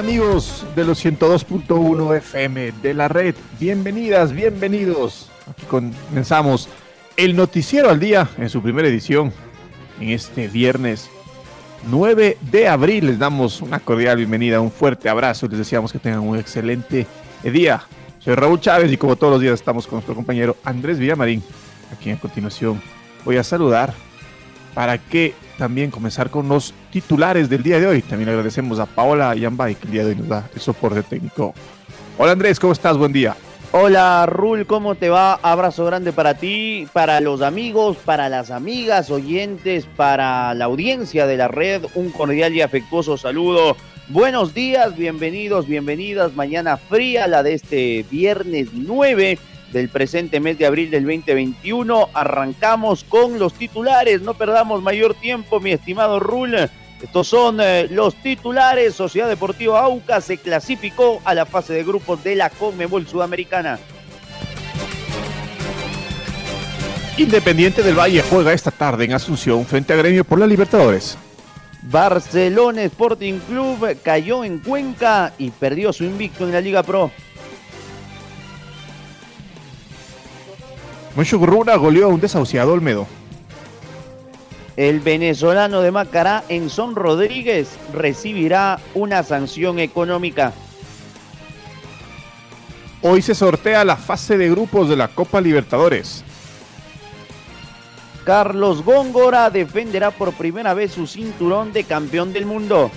Amigos de los 102.1 FM de la red? Bienvenidas, bienvenidos. Aquí comenzamos el noticiero al día en su primera edición en este viernes 9 de abril. Les damos una cordial bienvenida, un fuerte abrazo les deseamos que tengan un excelente día. Soy Raúl Chávez y como todos los días estamos con nuestro compañero Andrés Villamarín. Aquí a continuación voy a saludar para que también comenzar con los titulares del día de hoy. También agradecemos a Paola Yambay que el día de hoy nos da el soporte técnico. Hola Andrés, ¿cómo estás? Buen día. Hola Rul, ¿cómo te va? Abrazo grande para ti, para los amigos, para las amigas, oyentes, para la audiencia de la red. Un cordial y afectuoso saludo. Buenos días, bienvenidos, bienvenidas. Mañana fría, la de este viernes 9 del presente mes de abril del 2021. Arrancamos con los titulares, no perdamos mayor tiempo, mi estimado Rul. Estos son eh, los titulares. Sociedad Deportiva Auca se clasificó a la fase de grupos de la Conmebol Sudamericana. Independiente del Valle juega esta tarde en Asunción frente a Gremio por la Libertadores. Barcelona Sporting Club cayó en Cuenca y perdió su invicto en la Liga Pro. Gruna goleó a un desahuciado Olmedo. El venezolano de Macará, Enson Rodríguez, recibirá una sanción económica. Hoy se sortea la fase de grupos de la Copa Libertadores. Carlos Góngora defenderá por primera vez su cinturón de campeón del mundo.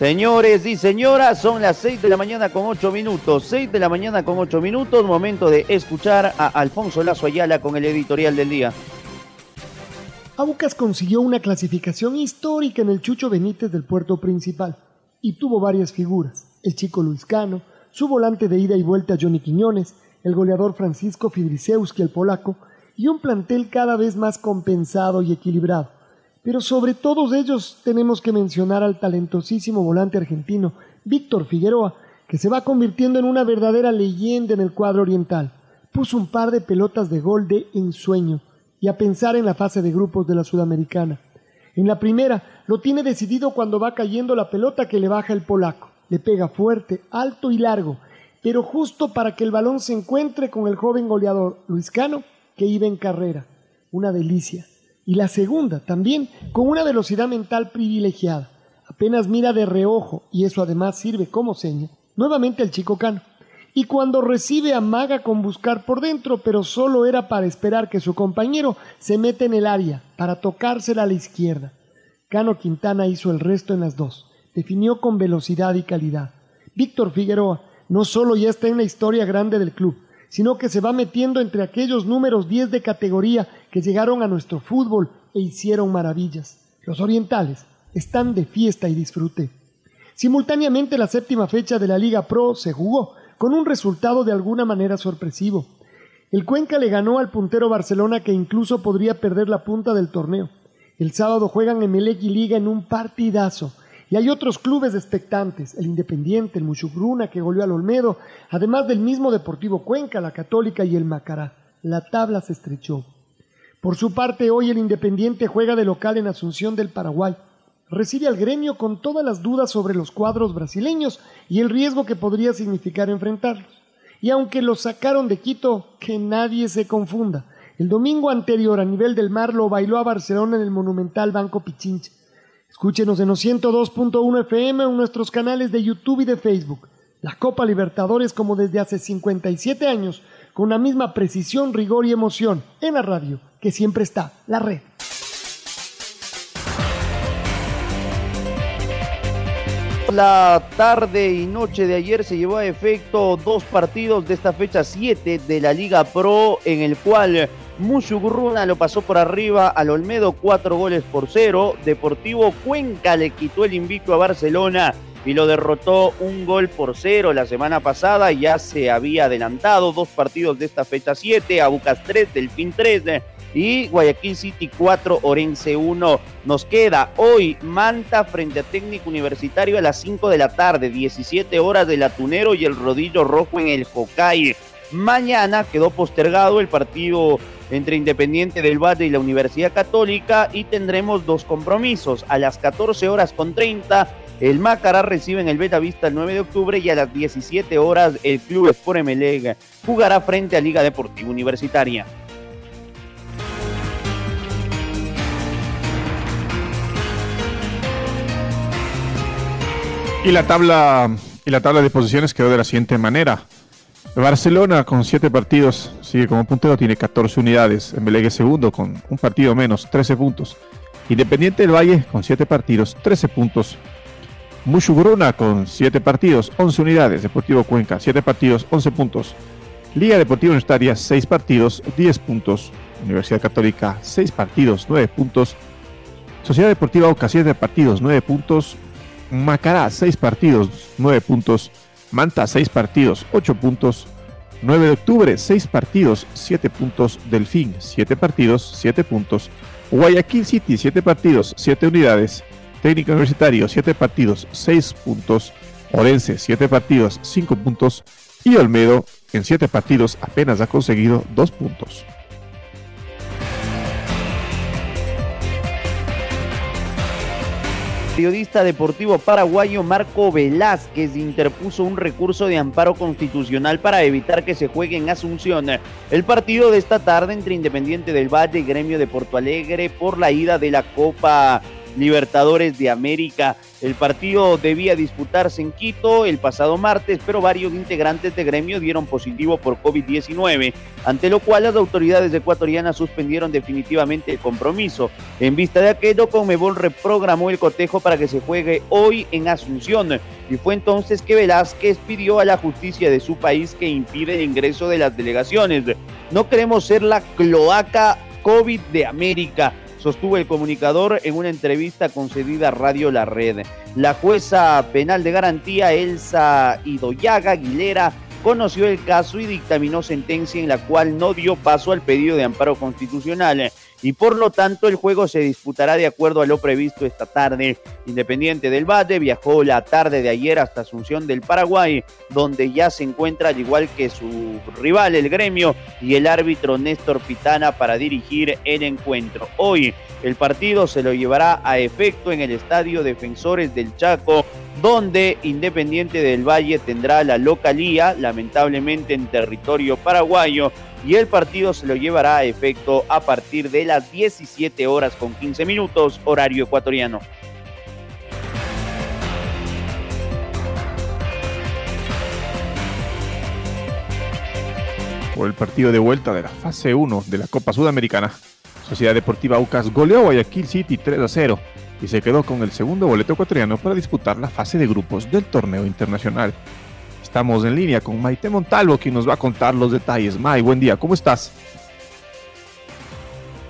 Señores y señoras, son las 6 de la mañana con 8 minutos. 6 de la mañana con 8 minutos, momento de escuchar a Alfonso Lazo Ayala con el editorial del día. Aucas consiguió una clasificación histórica en el Chucho Benítez del puerto principal y tuvo varias figuras. El chico Luis Cano, su volante de ida y vuelta Johnny Quiñones, el goleador Francisco Fidrisewski, el polaco, y un plantel cada vez más compensado y equilibrado pero sobre todos ellos tenemos que mencionar al talentosísimo volante argentino Víctor Figueroa, que se va convirtiendo en una verdadera leyenda en el cuadro oriental. Puso un par de pelotas de gol de ensueño y a pensar en la fase de grupos de la Sudamericana. En la primera lo tiene decidido cuando va cayendo la pelota que le baja el polaco. Le pega fuerte, alto y largo, pero justo para que el balón se encuentre con el joven goleador Luis Cano, que iba en carrera. Una delicia y la segunda también con una velocidad mental privilegiada. Apenas mira de reojo y eso además sirve como seña. Nuevamente el chico Cano. Y cuando recibe amaga con buscar por dentro, pero solo era para esperar que su compañero se mete en el área para tocársela a la izquierda. Cano Quintana hizo el resto en las dos. Definió con velocidad y calidad. Víctor Figueroa no solo ya está en la historia grande del club, sino que se va metiendo entre aquellos números 10 de categoría que llegaron a nuestro fútbol e hicieron maravillas. Los orientales están de fiesta y disfrute. Simultáneamente la séptima fecha de la Liga Pro se jugó, con un resultado de alguna manera sorpresivo. El Cuenca le ganó al puntero Barcelona que incluso podría perder la punta del torneo. El sábado juegan Emelec y Liga en un partidazo y hay otros clubes expectantes, el Independiente, el Muchugruna que goleó al Olmedo, además del mismo Deportivo Cuenca, la Católica y el Macará. La tabla se estrechó. Por su parte, hoy el Independiente juega de local en Asunción del Paraguay. Recibe al gremio con todas las dudas sobre los cuadros brasileños y el riesgo que podría significar enfrentarlos. Y aunque los sacaron de Quito, que nadie se confunda. El domingo anterior a nivel del mar lo bailó a Barcelona en el monumental Banco Pichincha. Escúchenos en los 102.1 FM en nuestros canales de YouTube y de Facebook. La Copa Libertadores como desde hace 57 años, con la misma precisión, rigor y emoción, en la radio, que siempre está, la red. La tarde y noche de ayer se llevó a efecto dos partidos de esta fecha 7 de la Liga Pro, en el cual Mushugurruna lo pasó por arriba al Olmedo, cuatro goles por cero. Deportivo Cuenca le quitó el invicto a Barcelona y lo derrotó un gol por cero la semana pasada. Ya se había adelantado dos partidos de esta fecha 7, Abucas 3, Delfín 3 y Guayaquil City 4, Orense 1. Nos queda hoy Manta frente a Técnico Universitario a las 5 de la tarde, 17 horas del Atunero y el Rodillo Rojo en el Hokkaido. Mañana quedó postergado el partido entre Independiente del Valle y la Universidad Católica y tendremos dos compromisos. A las 14 horas con 30 el Macará recibe en el Beta Vista el 9 de octubre y a las 17 horas el Club Sport Emeleg jugará frente a Liga Deportiva Universitaria. Y la tabla y la tabla de posiciones quedó de la siguiente manera. Barcelona con 7 partidos sigue como puntero, tiene 14 unidades. Emelec segundo con un partido menos, 13 puntos. Independiente del Valle con 7 partidos, 13 puntos. Mushugruna con 7 partidos, 11 unidades. Deportivo Cuenca, 7 partidos, 11 puntos. Liga Deportiva Universitaria, 6 partidos, 10 puntos. Universidad Católica, 6 partidos, 9 puntos. Sociedad Deportiva Oca, 7 partidos, 9 puntos. Macará, 6 partidos, 9 puntos. Manta, 6 partidos, 8 puntos. 9 de octubre, 6 partidos, 7 puntos. Delfín, 7 partidos, 7 puntos. Guayaquil City, 7 partidos, 7 unidades. Técnico Universitario, 7 partidos, 6 puntos. Orense, 7 partidos, 5 puntos. Y Olmedo, en 7 partidos, apenas ha conseguido 2 puntos. periodista deportivo paraguayo Marco Velázquez interpuso un recurso de amparo constitucional para evitar que se juegue en Asunción el partido de esta tarde entre Independiente del Valle y Gremio de Porto Alegre por la ida de la Copa Libertadores de América. El partido debía disputarse en Quito el pasado martes, pero varios integrantes de gremio dieron positivo por COVID-19, ante lo cual las autoridades ecuatorianas suspendieron definitivamente el compromiso. En vista de aquello, Conmebol reprogramó el cotejo para que se juegue hoy en Asunción, y fue entonces que Velázquez pidió a la justicia de su país que impide el ingreso de las delegaciones. No queremos ser la cloaca COVID de América sostuvo el comunicador en una entrevista concedida a Radio La Red. La jueza penal de garantía Elsa Idoyaga Aguilera conoció el caso y dictaminó sentencia en la cual no dio paso al pedido de amparo constitucional y por lo tanto el juego se disputará de acuerdo a lo previsto esta tarde. Independiente del Valle viajó la tarde de ayer hasta Asunción del Paraguay, donde ya se encuentra al igual que su rival el gremio y el árbitro Néstor Pitana para dirigir el encuentro. Hoy el partido se lo llevará a efecto en el Estadio Defensores del Chaco, donde Independiente del Valle tendrá la localía, lamentablemente en territorio paraguayo, y el partido se lo llevará a efecto a partir de las 17 horas con 15 minutos, horario ecuatoriano. Por el partido de vuelta de la fase 1 de la Copa Sudamericana, Sociedad Deportiva Aucas goleó a Guayaquil City 3 a 0 y se quedó con el segundo boleto ecuatoriano para disputar la fase de grupos del torneo internacional. Estamos en línea con Maite Montalvo, quien nos va a contar los detalles. May, buen día, ¿cómo estás?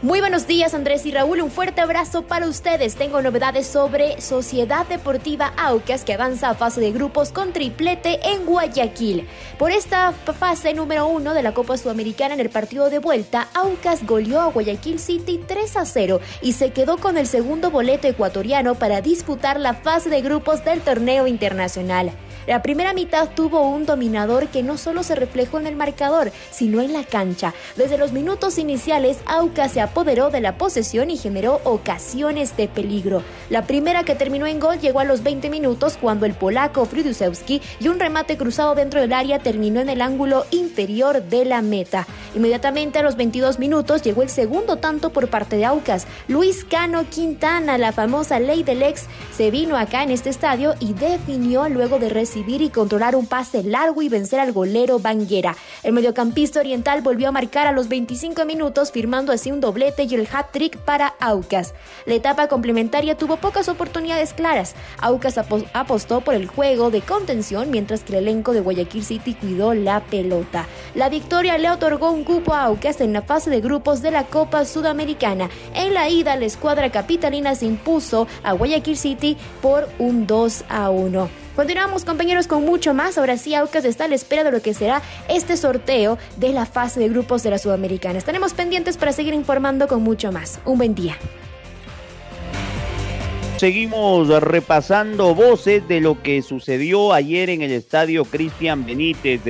Muy buenos días Andrés y Raúl, un fuerte abrazo para ustedes. Tengo novedades sobre Sociedad Deportiva Aucas que avanza a fase de grupos con triplete en Guayaquil. Por esta fase número uno de la Copa Sudamericana en el partido de vuelta, Aucas goleó a Guayaquil City 3 a 0 y se quedó con el segundo boleto ecuatoriano para disputar la fase de grupos del torneo internacional. La primera mitad tuvo un dominador que no solo se reflejó en el marcador, sino en la cancha. Desde los minutos iniciales, Aucas se apoderó de la posesión y generó ocasiones de peligro. La primera que terminó en gol llegó a los 20 minutos cuando el polaco Friduszewski y un remate cruzado dentro del área terminó en el ángulo inferior de la meta. Inmediatamente a los 22 minutos llegó el segundo tanto por parte de Aucas. Luis Cano Quintana, la famosa ley del ex, se vino acá en este estadio y definió luego de recibir y controlar un pase largo y vencer al golero Banguera. El mediocampista oriental volvió a marcar a los 25 minutos, firmando así un doblete y el hat-trick para Aucas. La etapa complementaria tuvo pocas oportunidades claras. Aucas apostó por el juego de contención, mientras que el elenco de Guayaquil City cuidó la pelota. La victoria le otorgó un cupo a Aucas en la fase de grupos de la Copa Sudamericana. En la ida, la escuadra capitalina se impuso a Guayaquil City por un 2 a 1. Continuamos compañeros con mucho más. Ahora sí, Aucas está a la espera de lo que será este sorteo de la fase de grupos de la Sudamericana. Estaremos pendientes para seguir informando con mucho más. Un buen día. Seguimos repasando voces de lo que sucedió ayer en el estadio Cristian Benítez.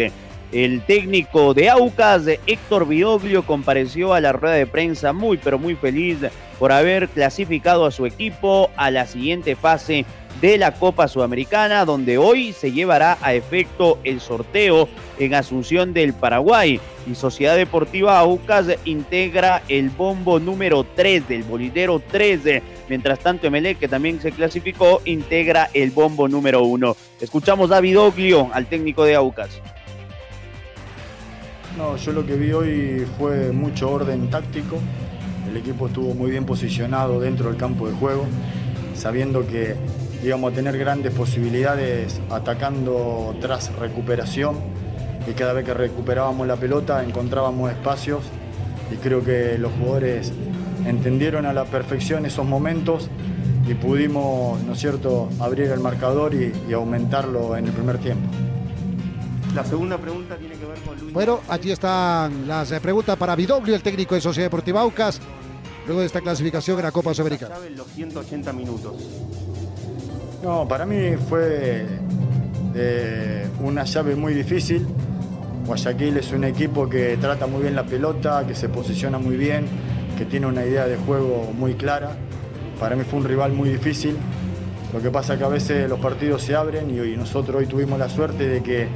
El técnico de Aucas, Héctor Vidoglio, compareció a la rueda de prensa muy pero muy feliz por haber clasificado a su equipo a la siguiente fase de la Copa Sudamericana, donde hoy se llevará a efecto el sorteo en Asunción del Paraguay. Y Sociedad Deportiva Aucas integra el bombo número 3 del bolidero 3. Mientras tanto, Emelec, que también se clasificó, integra el bombo número 1. Escuchamos a David Oglio, al técnico de Aucas. No, yo lo que vi hoy fue mucho orden táctico. El equipo estuvo muy bien posicionado dentro del campo de juego, sabiendo que íbamos a tener grandes posibilidades atacando tras recuperación y cada vez que recuperábamos la pelota encontrábamos espacios y creo que los jugadores entendieron a la perfección esos momentos y pudimos, ¿no es cierto?, abrir el marcador y, aumentarlo en el primer tiempo. La segunda pregunta tiene que ver con Luis. Bueno, aquí están las eh, preguntas para Vidoglio, el técnico de Sociedad Deportiva Aucas, luego de esta clasificación en la Copa Sudamericana. los 180 minutos. No, para mí fue eh, una llave muy difícil. Guayaquil es un equipo que trata muy bien la pelota, que se posiciona muy bien, que tiene una idea de juego muy clara. Para mí fue un rival muy difícil. Lo que pasa es que a veces los partidos se abren y, nosotros hoy tuvimos la suerte de que,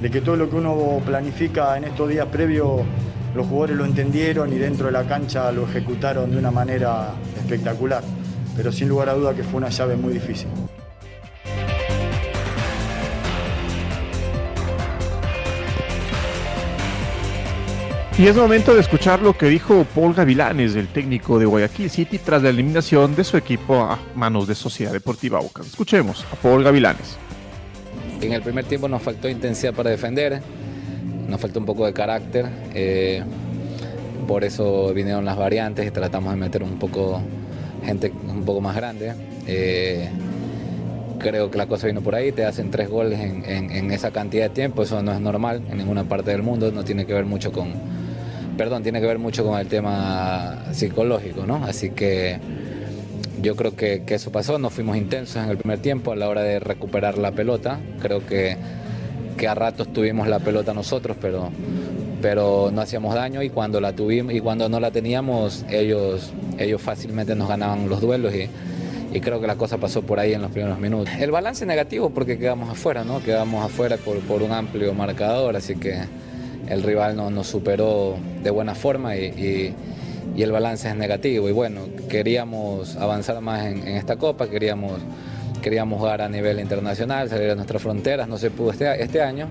de que todo lo que uno planifica en estos días previos, los jugadores lo entendieron y dentro de la cancha lo ejecutaron de una manera espectacular. Pero sin lugar a duda que fue una llave muy difícil. Y es momento de escuchar lo que dijo Paul Gavilanes, el técnico de Guayaquil City, tras la eliminación de su equipo a manos de Sociedad Deportiva Aucas. Escuchemos a Paul Gavilanes. En el primer tiempo nos faltó intensidad para defender, nos faltó un poco de carácter, eh, por eso vinieron las variantes y tratamos de meter un poco gente un poco más grande. Eh, creo que la cosa vino por ahí, te hacen tres goles en, en, esa cantidad de tiempo, eso no es normal en ninguna parte del mundo, no tiene que ver mucho con, perdón, tiene que ver mucho con el tema psicológico, ¿no? Así que yo creo que, eso pasó, no fuimos intensos en el primer tiempo a la hora de recuperar la pelota, creo que, que a ratos tuvimos la pelota nosotros, pero, pero no hacíamos daño y cuando la tuvimos y cuando no la teníamos, ellos, ellos fácilmente nos ganaban los duelos y, y creo que la cosa pasó por ahí en los primeros minutos. El balance negativo porque quedamos afuera, ¿no? Quedamos afuera por, por un amplio marcador, así que el rival no, nos superó de buena forma y, el balance es negativo. Y bueno, queríamos avanzar más en, esta copa, queríamos, queríamos jugar a nivel internacional, salir a nuestras fronteras, no se pudo este, este año.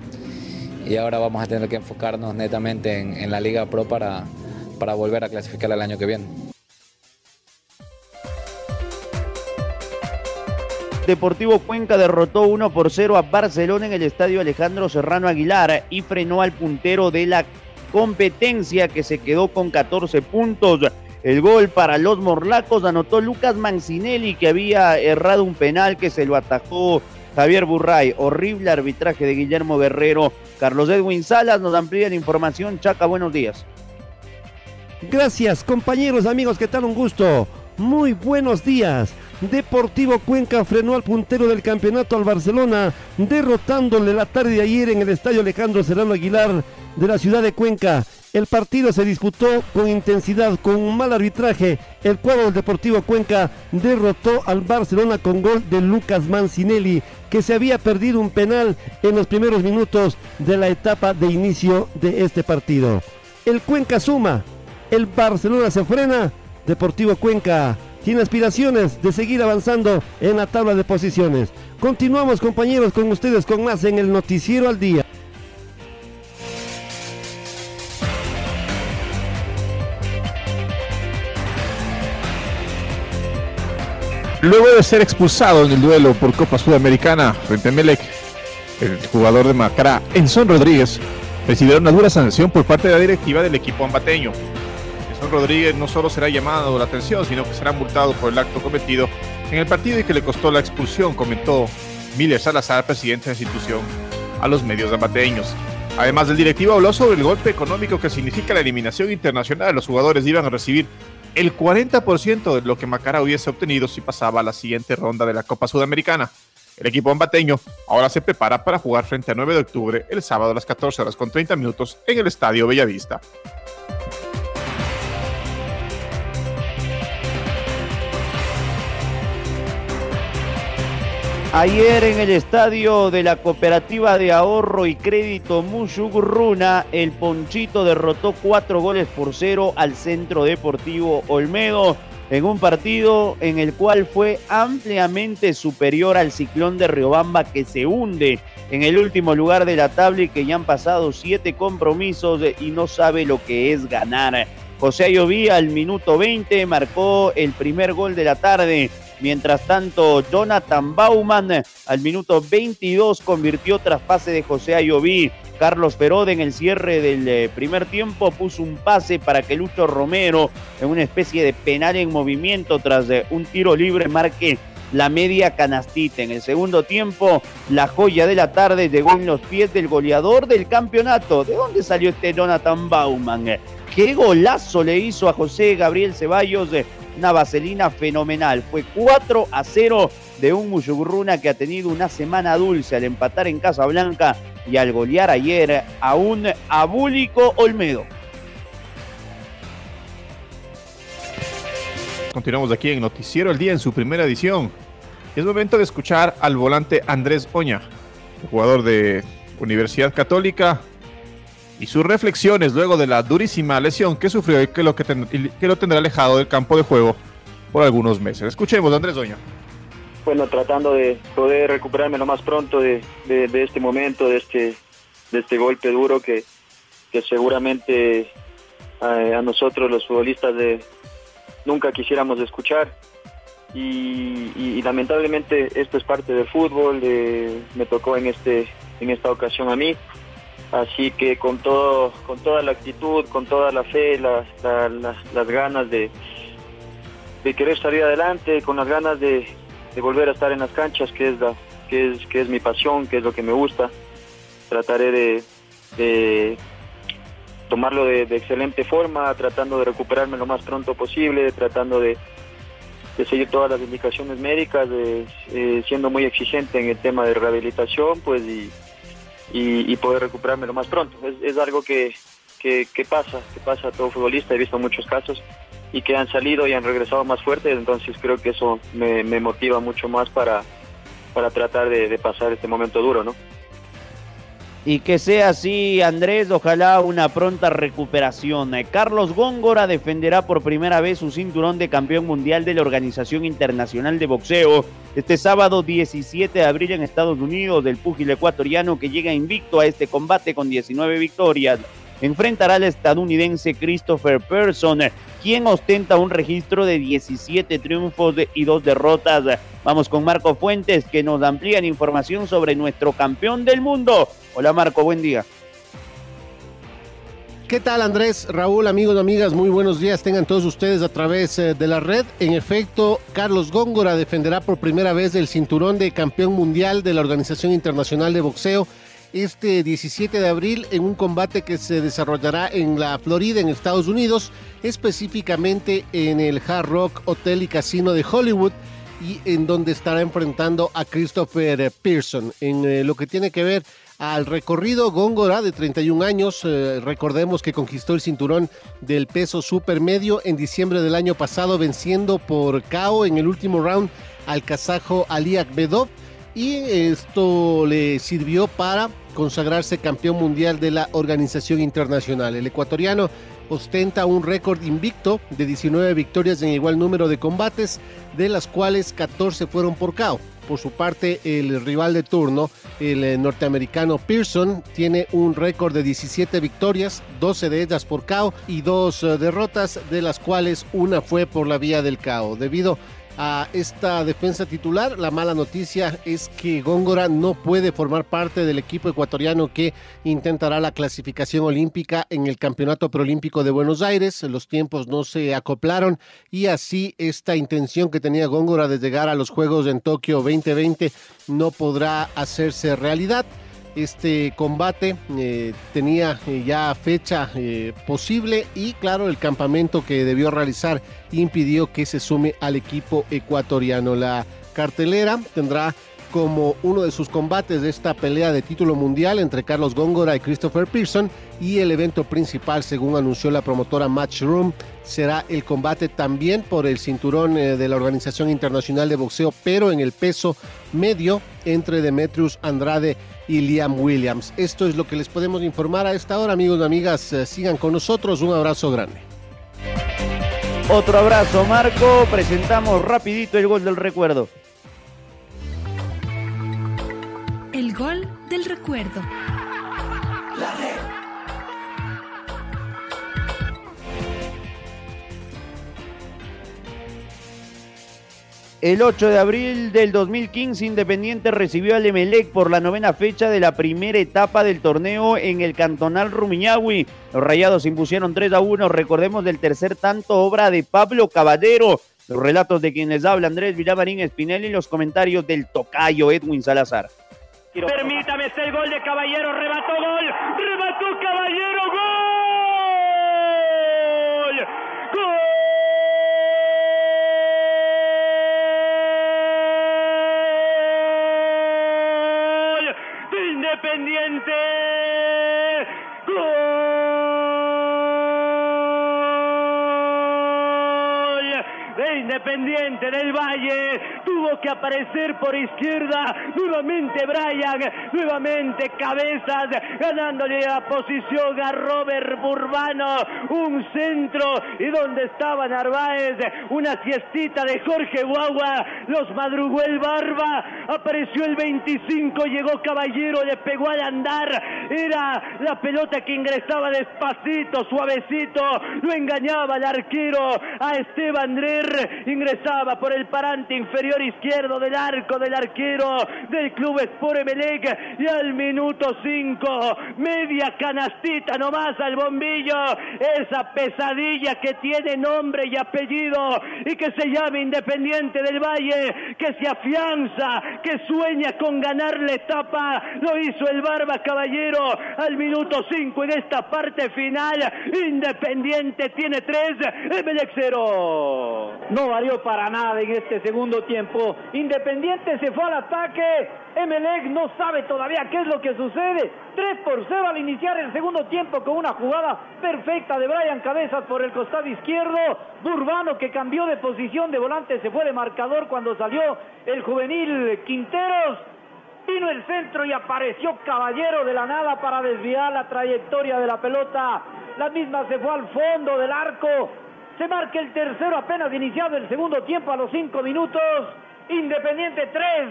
Y ahora vamos a tener que enfocarnos netamente en, la Liga Pro para, para volver a clasificar el año que viene. Deportivo Cuenca derrotó 1 por 0 a Barcelona en el estadio Alejandro Serrano Aguilar y frenó al puntero de la competencia que se quedó con 14 puntos. El gol para los morlacos anotó Lucas Mancinelli que había errado un penal que se lo atajó Javier Burray. Horrible arbitraje de Guillermo Guerrero. Carlos Edwin Salas nos amplía la información. Chaca, buenos días. Gracias compañeros, amigos, ¿qué tal? Un gusto. Muy buenos días. Deportivo Cuenca frenó al puntero del campeonato al Barcelona, derrotándole la tarde de ayer en el estadio Alejandro Serrano Aguilar de la ciudad de Cuenca. El partido se disputó con intensidad, con un mal arbitraje. El cuadro del Deportivo Cuenca derrotó al Barcelona con gol de Lucas Mancinelli, que se había perdido un penal en los primeros minutos de la etapa de inicio de este partido. El Cuenca suma, el Barcelona se frena, Deportivo Cuenca tiene aspiraciones de seguir avanzando en la tabla de posiciones. Continuamos compañeros con ustedes con más en el Noticiero al Día. Luego de ser expulsado en el duelo por Copa Sudamericana frente a Melec, el jugador de Macará, Enson Rodríguez, recibió una dura sanción por parte de la directiva del equipo ambateño. Rodríguez no solo será llamado la atención, sino que será multado por el acto cometido en el partido y que le costó la expulsión, comentó Miller Salazar, presidente de la institución, a los medios ambateños. Además, el directivo habló sobre el golpe económico que significa la eliminación internacional. Los jugadores iban a recibir el 40% de lo que Macará hubiese obtenido si pasaba a la siguiente ronda de la Copa Sudamericana. El equipo ambateño ahora se prepara para jugar frente a 9 de octubre el sábado a las 14 horas con 30 minutos en el Estadio Bellavista. Ayer en el estadio de la Cooperativa de Ahorro y Crédito Mushugurruna, el Ponchito derrotó cuatro goles por cero al Centro Deportivo Olmedo en un partido en el cual fue ampliamente superior al Ciclón de Riobamba que se hunde en el último lugar de la tabla y que ya han pasado siete compromisos y no sabe lo que es ganar. José Ayoví al minuto 20 marcó el primer gol de la tarde Mientras tanto, Jonathan Bauman al minuto 22 convirtió tras pase de José Ayoví. Carlos Perode en el cierre del eh, primer tiempo puso un pase para que Lucho Romero, en una especie de penal en movimiento tras eh, un tiro libre, marque la media canastita. En el segundo tiempo, la joya de la tarde llegó en los pies del goleador del campeonato. ¿De dónde salió este Jonathan Bauman? Qué golazo le hizo a José Gabriel Ceballos eh, una vaselina fenomenal. Fue 4 a 0 de un Muyugurruna que ha tenido una semana dulce al empatar en Casablanca y al golear ayer a un abúlico Olmedo. Continuamos aquí en Noticiero el Día en su primera edición. Es momento de escuchar al volante Andrés Oña, jugador de Universidad Católica, y sus reflexiones luego de la durísima lesión que sufrió y que lo, que, que lo tendrá alejado del campo de juego por algunos meses. Escuchemos, Andrés Doña. Bueno, tratando de poder recuperarme lo más pronto de, de, este momento, de este, de este golpe duro que, que seguramente a, eh, a, nosotros los futbolistas de, nunca quisiéramos escuchar. Y, y, y, lamentablemente esto es parte del fútbol, de, me tocó en, este, en esta ocasión a mí. Así que con todo, con toda la actitud, con toda la fe, las, las, ganas de, de querer salir adelante, con las ganas de, volver a estar en las canchas, que es, la, que, es, que es mi pasión, que es lo que me gusta. Trataré de, de tomarlo de, excelente forma, tratando de recuperarme lo más pronto posible, tratando de, de seguir todas las indicaciones médicas, de, eh, siendo muy exigente en el tema de rehabilitación, pues y y, poder recuperarme lo más pronto. Es, algo que, que, pasa, que pasa a todo futbolista, he visto muchos casos y que han salido y han regresado más fuertes, entonces creo que eso me, motiva mucho más para, para tratar de pasar este momento duro, ¿no? Y que sea así, Andrés, ojalá una pronta recuperación. Eh, Carlos Góngora defenderá por primera vez su cinturón de campeón mundial de la Organización Internacional de Boxeo este sábado 17 de abril en Estados Unidos. Del púgil ecuatoriano que llega invicto a este combate con 19 victorias enfrentará al estadounidense Christopher Person, quien ostenta un registro de 17 triunfos y dos derrotas. Vamos con Marco Fuentes, que nos amplían información sobre nuestro campeón del mundo. Hola Marco, buen día. ¿Qué tal Andrés, Raúl, amigos, amigas? Muy buenos días. Tengan todos ustedes a través eh, de la red. En efecto, Carlos Góngora defenderá por primera vez el cinturón de campeón mundial de la Organización Internacional de Boxeo este 17 de abril en un combate que se desarrollará en la Florida, en Estados Unidos, específicamente en el Hard Rock Hotel y Casino de Hollywood y en donde estará enfrentando a Christopher Pearson. En eh, lo que tiene que ver al recorrido Góngora de 31 años, eh, recordemos que conquistó el cinturón del peso supermedio en diciembre del año pasado venciendo por KO en el último round al kazajo Ali Akbedov y esto le sirvió para consagrarse campeón mundial de la organización internacional. El ecuatoriano ostenta un récord invicto de 19 victorias en igual número de combates, de las cuales 14 fueron por KO. Por su parte, el rival de turno, el eh, norteamericano Pearson, tiene un récord de 17 victorias, 12 de ellas por KO y dos eh, derrotas, de las cuales una fue por la vía del KO. Debido a esta defensa titular. La mala noticia es que Góngora no puede formar parte del equipo ecuatoriano que intentará la clasificación olímpica en el Campeonato Preolímpico de Buenos Aires. Los tiempos no se acoplaron y así esta intención que tenía Góngora de llegar a los Juegos en Tokio 2020 no podrá hacerse realidad este combate eh, tenía eh, ya fecha eh, posible y claro el campamento que debió realizar impidió que se sume al equipo ecuatoriano. La cartelera tendrá como uno de sus combates de esta pelea de título mundial entre Carlos Góngora y Christopher Pearson y el evento principal según anunció la promotora Matchroom será el combate también por el cinturón de la Organización Internacional de Boxeo pero en el peso medio entre Demetrius Andrade y Liam Williams. Esto es lo que les podemos informar a esta hora, amigos y amigas. Eh, sigan con nosotros. Un abrazo grande. Otro abrazo, Marco. Presentamos rapidito el gol del recuerdo. El gol del recuerdo. La El 8 de abril del 2015, Independiente recibió al Emelec por la novena fecha de la primera etapa del torneo en el cantonal Rumiñahui. Los rayados impusieron 3 a 1. Recordemos del tercer tanto, obra de Pablo Caballero. Los relatos de quienes habla Andrés Villamarín Espinel y los comentarios del tocayo Edwin Salazar. Permítame, este el gol de Caballero, rebató gol, rebató Caballero, Independiente. Independiente del Valle. Tuvo que aparecer por izquierda. Nuevamente Brian. Nuevamente Cabezas. Ganándole la posición a Robert Burbano. Un centro. Y donde estaba Narváez. Una siestita de Jorge Guagua. Los madrugó el Barba. Apareció el 25. Llegó Caballero. Le pegó al andar. Era la pelota que ingresaba despacito, suavecito. Lo engañaba el arquero a Esteban Drer. Ingresaba por el parante inferior izquierdo del arco del arquero del club Sport Emelec. Y al minuto 5, media canastita nomás al bombillo. Esa pesadilla que tiene nombre y apellido y que se llama Independiente del Valle, que se afianza, que sueña con ganar la etapa. Lo hizo el Barba Caballero al minuto 5 en esta parte final. Independiente tiene 3, Emelec 0. No para nada en este segundo tiempo. Independiente se fue al ataque. Emelec no sabe todavía qué es lo que sucede. 3 por 0 al iniciar el segundo tiempo con una jugada perfecta de Brian Cabezas por el costado izquierdo. Burbano que cambió de posición de volante se fue de marcador cuando salió el juvenil Quinteros. Vino el centro y apareció Caballero de la nada para desviar la trayectoria de la pelota. La misma se fue al fondo del arco. Se marca el tercero apenas iniciado el segundo tiempo a los cinco minutos. Independiente 3,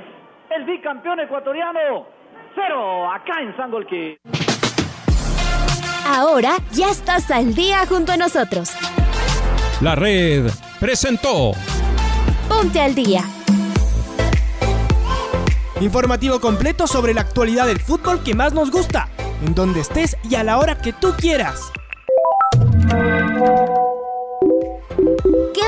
el bicampeón ecuatoriano 0 acá en Sangolquí. Ahora ya estás al día junto a nosotros. La red presentó Ponte al día. Informativo completo sobre la actualidad del fútbol que más nos gusta, en donde estés y a la hora que tú quieras.